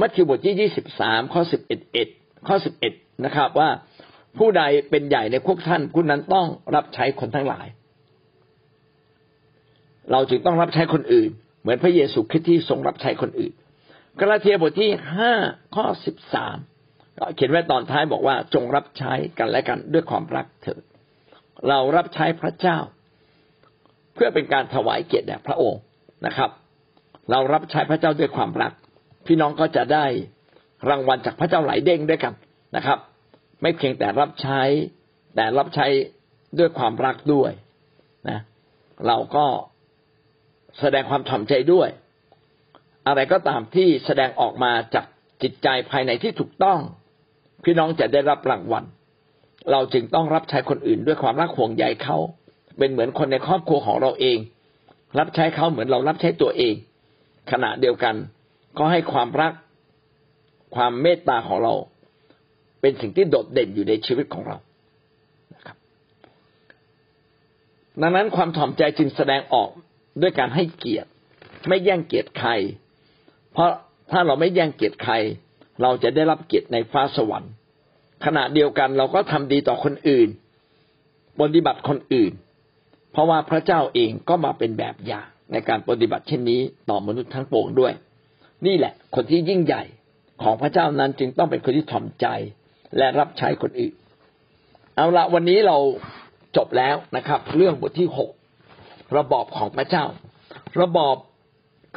มัทธิวบทที่ยี่สิบสามข้อสิบเอ็ดเอ็ดข้อสิบเอ็ดนะครับ ว่าผู้ใดเป็นใหญ่ในพวกท่านผู้นั้นต้องรับใช้คนทั้งหลาย เราจึงต้องรับใช้คนอื่น เหมือนพระเยซูคริสต์ที่ทรงรับใช้คนอื่นกลาเทียบทที่ห้าข้อสิบสามเขียนไว้ตอนท้ายบอกว่าจงรับใช้กันและกันด้วยความรักเถิดเรารับใช้พระเจ้า เพื่อเป็นการถวายเกียรติแด่พระองค์นะครับ เรารับใช้พระเจ้าด้วยความรัก พี่น้องก็จะได้รางวัลจากพระเจ้าหลายเด้งด้วยกันนะครับ ไม่เพียงแต่รับใช้ แต่รับใช้ด้วยความรักด้วยนะ เราก็แสดงความถ่อมใจด้วย อะไรก็ตามที่แสดงออกมาจากจิตใจภายในที่ถูกต้อง พี่น้องจะได้รับรางวัล เราจึงต้องรับใช้คนอื่นด้วยความรักห่วงใยเขาเป็นเหมือนคนในครอบครัวของเราเอง รับใช้เขาเหมือนเรารับใช้ตัวเอง ขณะเดียวกัน ก็ให้ความรักความเมตตาของเรา เป็นสิ่งที่โดดเด่นอยู่ในชีวิตของเรานะครับ ดังนั้นความถ่อมใจจึงแสดงออกด้วยการให้เกียรติ ไม่แย่งเกียรติใคร เพราะถ้าเราไม่แย่งเกียรติใคร เราจะได้รับเกียรติในฟ้าสวรรค์ ขณะเดียวกันเราก็ทำดีต่อคนอื่นปฏิบัติคนอื่น เพราะว่าพระเจ้าเองก็มาเป็นแบบอย่างในการปฏิบัติเช่นนี้ต่อมนุษย์ทั้งปวงด้วย นี่แหละ คนที่ยิ่งใหญ่ของพระเจ้านั้นจึงต้องเป็นคนที่ถ่อมใจและรับใช้คนอื่น เอาละวันนี้เราจบแล้วนะครับ เรื่องบทที่หกระบอบของพระเจ้า ระบอบ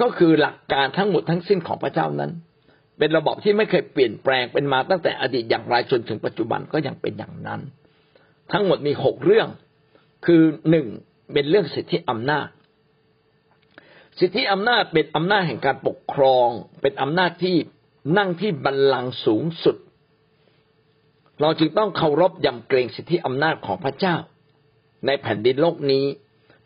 ก็คือหลักการทั้งหมดทั้งสิ้นของพระเจ้านั้น เป็นระบอบที่ไม่เคยเปลี่ยนแปลงเป็นมาตั้งแต่อดีตอย่างไรจนถึงปัจจุบันก็ยังเป็นอย่างนั้น ทั้งหมดมีหกเรื่อง คือหนึ่งเป็นเรื่องสิทธิอำนาจ สิทธิอำนาจเป็นอำนาจแห่งการปกครอง เป็นอำนาจที่นั่งที่บัลลังก์สูงสุด เราจึงต้องเคารพยำเกรงสิทธิอำนาจของพระเจ้า ในแผ่นดินโลกนี้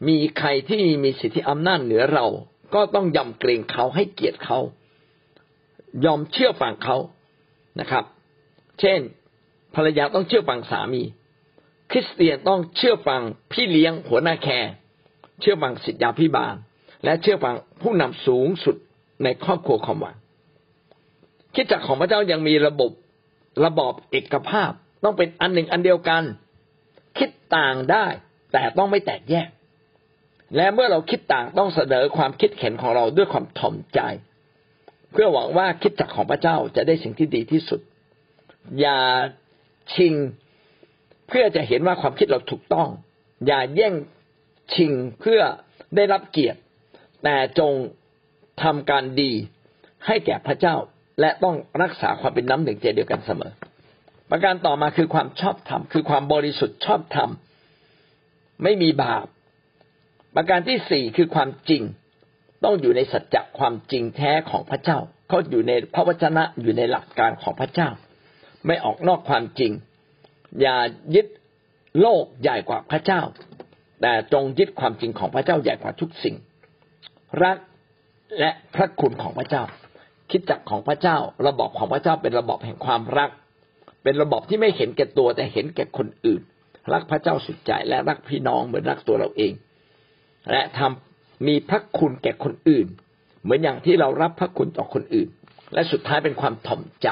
มีใครที่มีสิทธิอำนาจเหนือเรา ก็ต้องยำเกรงเขาให้เกียรติเขา ยอมเชื่อฟังเขานะครับ เช่น ภรรยาต้องเชื่อฟังสามี คริสเตียนต้องเชื่อฟังพี่เลี้ยงหัวหน้าแคร์เชื่อฟังสิทธยาพิบาล และเชื่อฟังผู้นำสูงสุดในครอบครัวความหวังคิดจักของพระเจ้ายังมีระบบระบอบเอกภาพต้องเป็นอันหนึ่งอันเดียวกัน คิดต่างได้ แต่ต้องไม่แตกแยก และเมื่อเราคิดต่างต้องเสนอความคิดเห็นของเราด้วยความถ่อมใจ เพื่อหวังว่าคิดจักของพระเจ้าจะได้สิ่งที่ดีที่สุด อย่าชิงเพื่อจะเห็นว่าความคิดเราถูกต้อง อย่าแย่งชิงเพื่อได้รับเกียรติ แต่จงทำการดีให้แก่พระเจ้าและต้องรักษาความเป็นน้ำหนึ่งใจเดียวกันเสมอ ประการต่อมาคือความชอบธรรมคือความบริสุทธิ์ชอบธรรมไม่มีบาป ประการที่สี่คือความจริง ต้องอยู่ในสัจจะความจริงแท้ของพระเจ้าเขาอยู่ในพระวจนะอยู่ในหลักการของพระเจ้า ไม่ออกนอกความจริง อย่ายึดโลกใหญ่กว่าพระเจ้า แต่จงยึดความจริงของพระเจ้าใหญ่กว่าทุกสิ่ง รักและพระคุณของพระเจ้า คิดจักของพระเจ้า ระบอบของพระเจ้าเป็นระบอบแห่งความรัก เป็นระบอบที่ไม่เห็นแก่ตัวแต่เห็นแก่คนอื่น รักพระเจ้าสุดใจและรักพี่น้องเหมือนรักตัวเราเอง และทำมีพระคุณแก่คนอื่น เหมือนอย่างที่เรารับพระคุณต่อคนอื่น และสุดท้ายเป็นความถ่อมใจ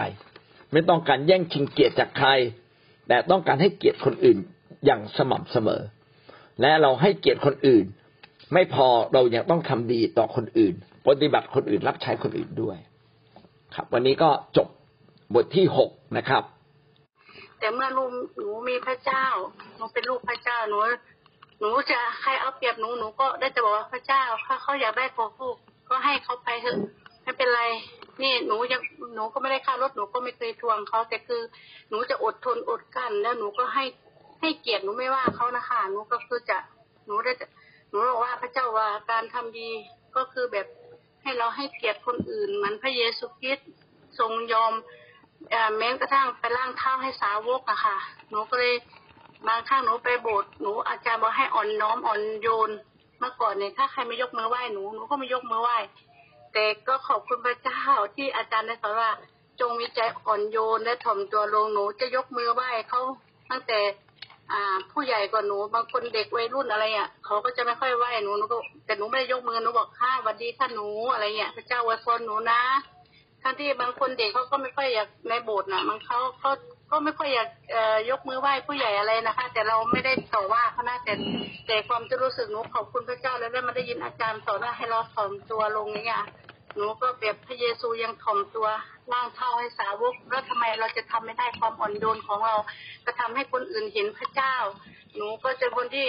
ไม่ต้องการแย่งชิงเกียรติจากใคร แต่ต้องการให้เกียรติคนอื่นอย่างสม่ำเสมอ และเราให้เกียรติคนอื่น ไม่พอเรายังต้องทำดีต่อคนอื่น ปฏิบัติคนอื่นรับใช้คนอื่นด้วย ครับ วันนี้ก็จบบทที่หกนะครับ แต่เมื่อลูกหนูมีพระเจ้าหนูเป็นลูกพระเจ้าหนูหนูจะใครเอาเปรียบหนูหนูก็ได้จะบอกว่าพระเจ้าถ้าเขาอยากได้ของลูกก็ให้เขาไปเถอะไม่เป็นไร นี่หนูยังหนูก็ไม่ได้ค่ารถหนูก็ไม่เคยทวงเขาแต่คือหนูจะอดทนอดกั้นแล้วหนูก็ให้ให้เกียรติหนูไม่ว่าเขานะคะหนูก็คือจะหนูได้ บอกว่าพระเจ้าว่าการทำดีก็คือแบบให้เราให้เกียรติคนอื่นเหมือนพระเยซูคริสต์ทรงยอมแม้กระทั่งไปล่างเท้าให้สาวกอะค่ะ หนูก็เลยบางครั้งหนูไปโบสถ์หนูอาจารย์บอกให้อ่อนน้อมอ่อนโยนเมื่อก่อนเนี่ยถ้าใครไม่ยกมือไหว้หนูหนูก็ไม่ยกมือไหว้แต่ก็ขอบคุณพระเจ้าที่อาจารย์ได้สอนว่า จงมีใจอ่อนโยนและถ่อมตัวลงหนูจะยกมือไหว้เขาตั้งแต่ อ่า ผู้ใหญ่กว่าหนูบางคนเด็กวัยรุ่นอะไรอะเขาก็จะไม่ค่อยไหว้หนูหนูก็แต่หนูไม่ได้ยกมือหนูบอกข้าวันดีท่านหนูอะไรเงี้ยพระเจ้าวัยพรหนูนะทั้งที่บางคนเด็กเขาก็ไม่ค่อยอยากในโบสถ์นะมันเขาเขาก็ไม่ค่อยอยากเอ่อยกมือไหว้ผู้ใหญ่อะไรนะคะ แต่เราไม่ได้ต่อว่าเขานะแต่แต่ความจะรู้สึกหนูขอบคุณพระเจ้าแล้วได้มาได้ยินอาจารย์สอนว่าให้เราถ่อมตัวลงเนี่ย หนูก็แบบพระเยซูยังถ่อมตัวร่างเท่าให้สาวก แล้วทำไมเราจะทำไม่ได้ความอ่อนโยนของเราก็ทำให้คนอื่นเห็นพระเจ้า หนูก็จะคนที่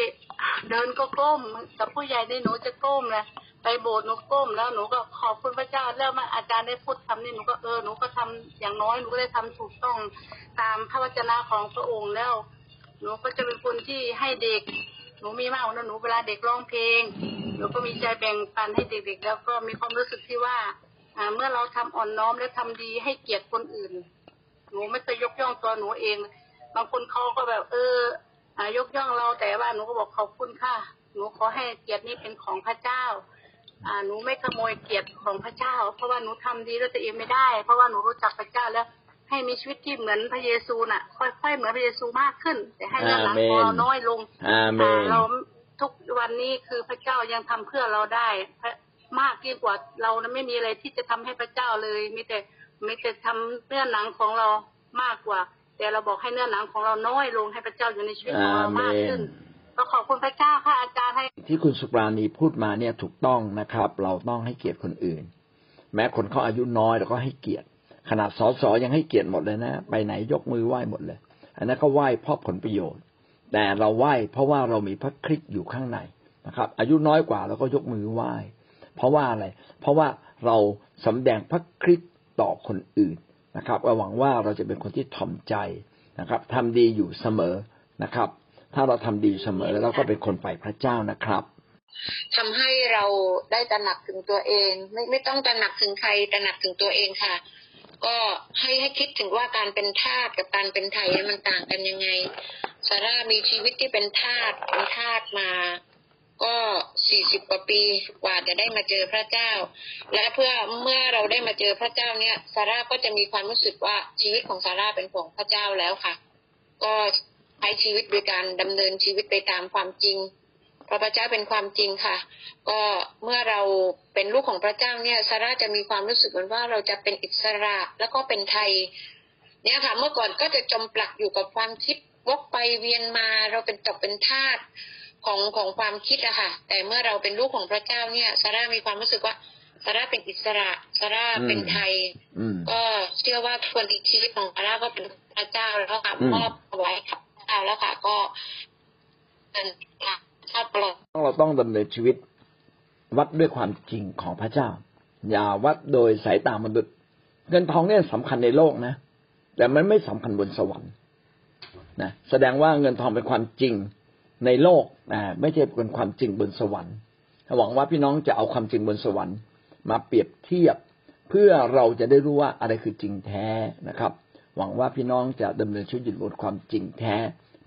เดินก็ก้มกับผู้ใหญ่ในหนูจะก้มนะไปโบสถ์หนูก้มแล้วหนูก็ขอบคุณพระเจ้า แล้วมาอาจารย์ได้พูดคำนี้หนูก็เออหนูก็ทำอย่างน้อยหนูก็ได้ทำถูกต้องตามพระวจนะของพระองค์แล้ว หนูก็จะเป็นคนที่ให้เด็ก หนูมีมากนั้นหนูเวลาเด็กร้องเพลง หนูก็มีใจแบ่งปันให้เด็กๆ แล้วก็มีความรู้สึกที่ว่าอ่าเมื่อเราทำอ่อนน้อมและทำดีให้เกียรติคนอื่น หนูไม่เคยยกย่องตัวหนูเอง บางคนเขาก็แบบ เอออ่ายกย่องเราแต่ว่าหนูก็บอกขอบคุณค่ะ หนูขอให้เกียรตินี้เป็นของพระเจ้า อ่า หนูไม่ขโมยเกียรติของพระเจ้า เพราะว่าหนูทำดีแล้วตัวเองไม่ได้ เพราะว่าหนูรู้จักพระเจ้าแล้ว ให้มีชีวิตที่เหมือนพระเยซูน่ะ ค่อยๆเหมือนพระเยซูมากขึ้น แต่ให้เรื่องหลังของเราน้อยลงอาเมอ่านเรา ทุกวันนี้คือพระเจ้ายังทำเพื่อเราได้พระมากยิ่งกว่าเรานะไม่มีอะไรที่จะทำให้พระเจ้าเลยมีแต่มีแต่ทำเนื้อหนังของเรามากกว่า แต่เราบอกให้เนื้อหนังของเราน้อยลงให้พระเจ้าอยู่ในชีวิตของเรามากขึ้นก็ขอบคุณพระเจ้าค่ะอาจารย์ให้ที่คุณสุปราณีพูดมาเนี่ยถูกต้องนะครับ เราต้องให้เกียรติคนอื่น แม้คนเขาอายุน้อยเราก็ให้เกียรติ ขนาดสสยังให้เกียรติหมดเลยนะ ไปไหนยกมือไหว้หมดเลย อันนั้นก็ไหว้เพราะผลประโยชน์ แต่เราไหว้เพราะว่าเรามีพระคริสต์อยู่ข้างในนะครับ อายุน้อยกว่าเราก็ยกมือไหว้ เพราะว่าอะไร เพราะว่าเราสำแดงพระคริสต์ต่อคนอื่นนะครับหวังว่าเราจะเป็นคนที่ถ่อมใจนะครับทำดีอยู่เสมอนะครับ ถ้าเราทำดีเสมอแล้วเราก็เป็นคนฝ่ายพระเจ้านะครับทำให้เราได้ตระหนักถึงตัวเอง ไม่ไม่ต้องตระหนักถึงใครตระหนักถึงตัวเองค่ะ ก็ให้ให้คิดถึงว่าการเป็นทาสกับการเป็นไทยมันต่างกันยังไงซาร่ามีชีวิตที่เป็นทาสเป็นทาสมา ก็สี่สิบกว่าปีกว่าจะได้มาเจอพระเจ้า และเพื่อเมื่อเราได้มาเจอพระเจ้าเนี่ยซาร่าก็จะมีความรู้สึกว่าชีวิตของซาร่าเป็นของพระเจ้าแล้วค่ะ ก็ใช้ชีวิตโดยการดำเนินชีวิตไปตามความจริง พราะพระเจ้าเป็นความจริงค่ะ ก็เมื่อเราเป็นลูกของพระเจ้าเนี่ยซาร่าจะมีความรู้สึกเหมือนว่าเราจะเป็นอิสระแล้วก็เป็นไทย เนี่ยค่ะ เมื่อก่อนก็จะจมปลักอยู่กับความคิดวกไปเวียนมาเราเป็นตกเป็นทาสของของความคิดอะค่ะ แต่เมื่อเราเป็นลูกของพระเจ้าเนี่ยซาร่ามีความรู้สึกว่าซาร่าเป็นอิสระซาร่าเป็นไทยอืมก็เชื่อว่าทวนอีกชีวิตของซาร่าก็เป็นพระเจ้าแล้วค่ะอืมมอบเอาไว้กับพระเจ้าแล้วค่ะ ก็เป็นชาติปลอด เราต้องดำเนินชีวิต วัดด้วยความจริงของพระเจ้า อย่าวัดโดยสายตามนุษย์เงินทองเนี่ยสำคัญในโลกนะ แต่มันไม่สำคัญบนสวรรค์นะแสดงว่าเงินทองเป็นความจริงในโลกนะไม่ใช่เป็นความจริงบนสวรรค์หวังว่าพี่น้องจะเอาความจริงบนสวรรค์ มาเปรียบเทียบ เพื่อเราจะได้รู้ว่าอะไรคือจริงแท้นะครับ หวังว่าพี่น้องจะดำเนินชีวิตอยู่บนความจริงแท้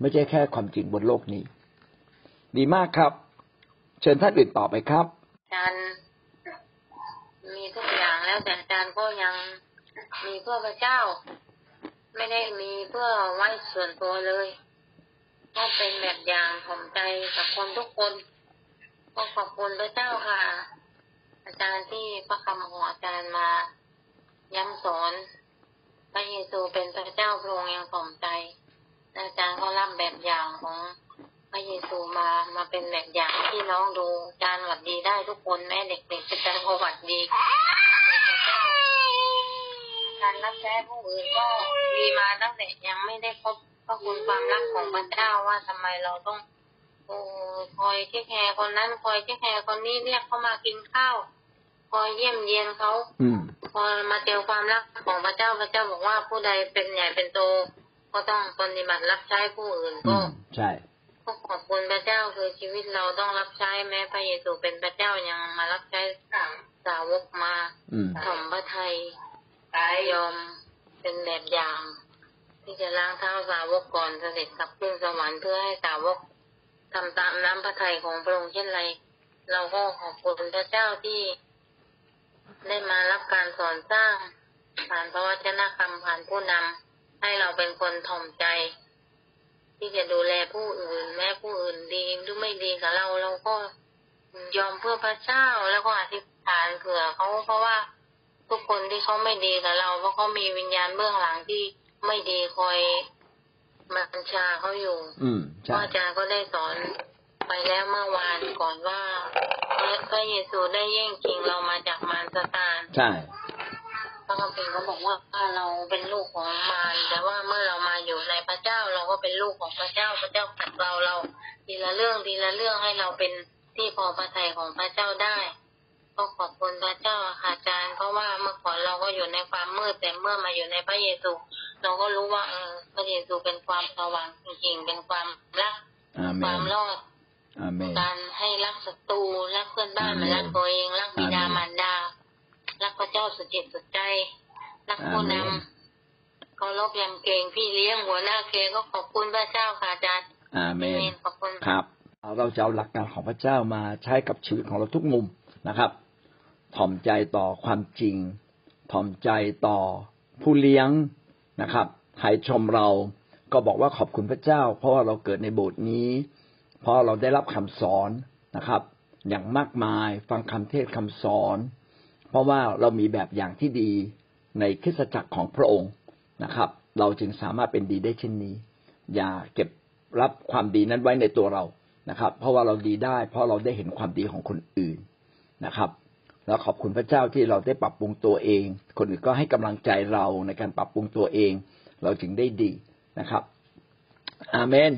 ไม่ใช่แค่ความจริงบนโลกนี้ ดีมากครับ เชิญท่านอื่นต่อไปครับอาจารย์มีทุกอย่างแล้วแต่อาจารย์ก็ยังมีเพื่อพระเจ้า ไม่ได้มีเพื่อไว้ส่วนตัวเลยก็เป็นแบบอย่างผมใจกับคนทุกคนก็ขอบคุณพระเจ้าค่ะ อาจารย์ที่พระคำของอาจารย์มาย้ำสอนพระเยซูเป็นพระเจ้าพระองค์ยังถ่อมใจอาจารย์ก็รับแบบอย่างของพระเยซูมามาเป็นแบบอย่างให้พี่น้องดูอาจารย์หวัดดีได้ทุกคนแม่เด็กๆอาจารย์หวัดดีการรับใช้ผู้อื่นก็มีมาตั้งแต่ยังไม่ได้พบพระคุณความรักของพระเจ้าว่าทำไมเราต้องโอ้คอย take care คนนั้นคอย take care คนนี้เรียกเขามากินข้าวคอยเยี่ยมเยียนเขาอืมพอมาเจอความรักของพระเจ้าพระเจ้าบอกว่าผู้ใดเป็นใหญ่เป็นโตก็ต้องปฏิบัติรับใช้ผู้อื่นก็ใช่ ก็ขอบคุณพระเจ้าคือชีวิตเราต้องรับใช้แม้พระเยซูเป็นพระเจ้ายังมารับใช้สาวกมาอืมถ่อมพระไทยยอมเป็นแบบอย่าง ที่จะล้างเท้าสาวกก่อนเสด็จกลับขึ้นสวรรค์เพื่อให้สาวกทำตามน้ำพระทัยของพระองค์เช่นไร เราก็ขอบคุณพระเจ้าที่ได้มารับการสอนสร้างผ่านพระวจนะคำผ่านผู้นำให้เราเป็นคนถ่อมใจ ที่จะดูแลผู้อื่น แม้ผู้อื่นดีหรือไม่ดีกับเราเราก็ยอมเพื่อพระเจ้าแล้วก็อธิษฐานเผื่อเขาเพราะว่าทุกคนที่เขาไม่ดีกับเรา เพราะเขามีวิญญาณเบื้องหลังที่ไม่ดีคอยมาบัญชาเขาอยู่ อืมพระใช่อาจารย์ก็ได้สอนไปแล้วเมื่อวานก่อนว่าพระเยซูได้แย่งชิงเรามาจากมารซาตานใช่ พระคัมภีร์ก็บอกว่าเราเป็นลูกของมารแต่ว่าเมื่อเรามาอยู่ในพระเจ้าเราก็เป็นลูกของพระเจ้าพระเจ้าขัดเราเราทีละเรื่องทีละเรื่องให้เราเป็นที่พอพระทัยของพระเจ้าได้ก็ขอบคุณพระเจ้าค่ะอาจารย์ เพราะว่าเมื่อก่อนเราก็อยู่ในความมืดแต่เมื่อมาอยู่ในพระเยซูเราก็รู้ว่าเออพระเยซูเป็นความสว่างจริงๆเป็นความรักอาเมความนรอดอาเมนการให้รักศัตรูรักเพื่อนบ้านอาเมนเหมือนรักตัวเองรักบิดาอาเมนมารดา รักพระเจ้าสุดจิตสุดใจ รักผู้อาเมนนำเคารพยำเกรงพี่เลี้ยงหัวหน้าเคก็ขอบคุณพระเจ้าค่ะอาจารย์อาเมนขอบคุณครับเราจะเอาหลักการของพระเจ้ามาใช้กับชีวิตของเราทุกมุมนะครับ ถ่อมใจต่อความจริง ถ่อมใจต่อผู้เลี้ยงนะครับใครชมเราก็บอกว่าขอบคุณพระเจ้า เพราะว่าเราเกิดในโบสถ์นี้ เพราะเราได้รับคำสอนนะครับ อย่างมากมายฟังคำเทศน์คำสอน เพราะว่าเรามีแบบอย่างที่ดีในคริสตจักรของพระองค์นะครับ เราจึงสามารถเป็นดีได้เช่นนี้ อย่าเก็บรับความดีนั้นไว้ในตัวเรานะครับ เพราะว่าเราดีได้ เพราะเราได้เห็นความดีของคนอื่นนะครับ แล้วขอบคุณพระเจ้าที่เราได้ปรับปรุงตัวเอง คนอื่นก็ให้กำลังใจเราในการปรับปรุงตัวเอง เราจึงได้ดีนะครับ อาเมน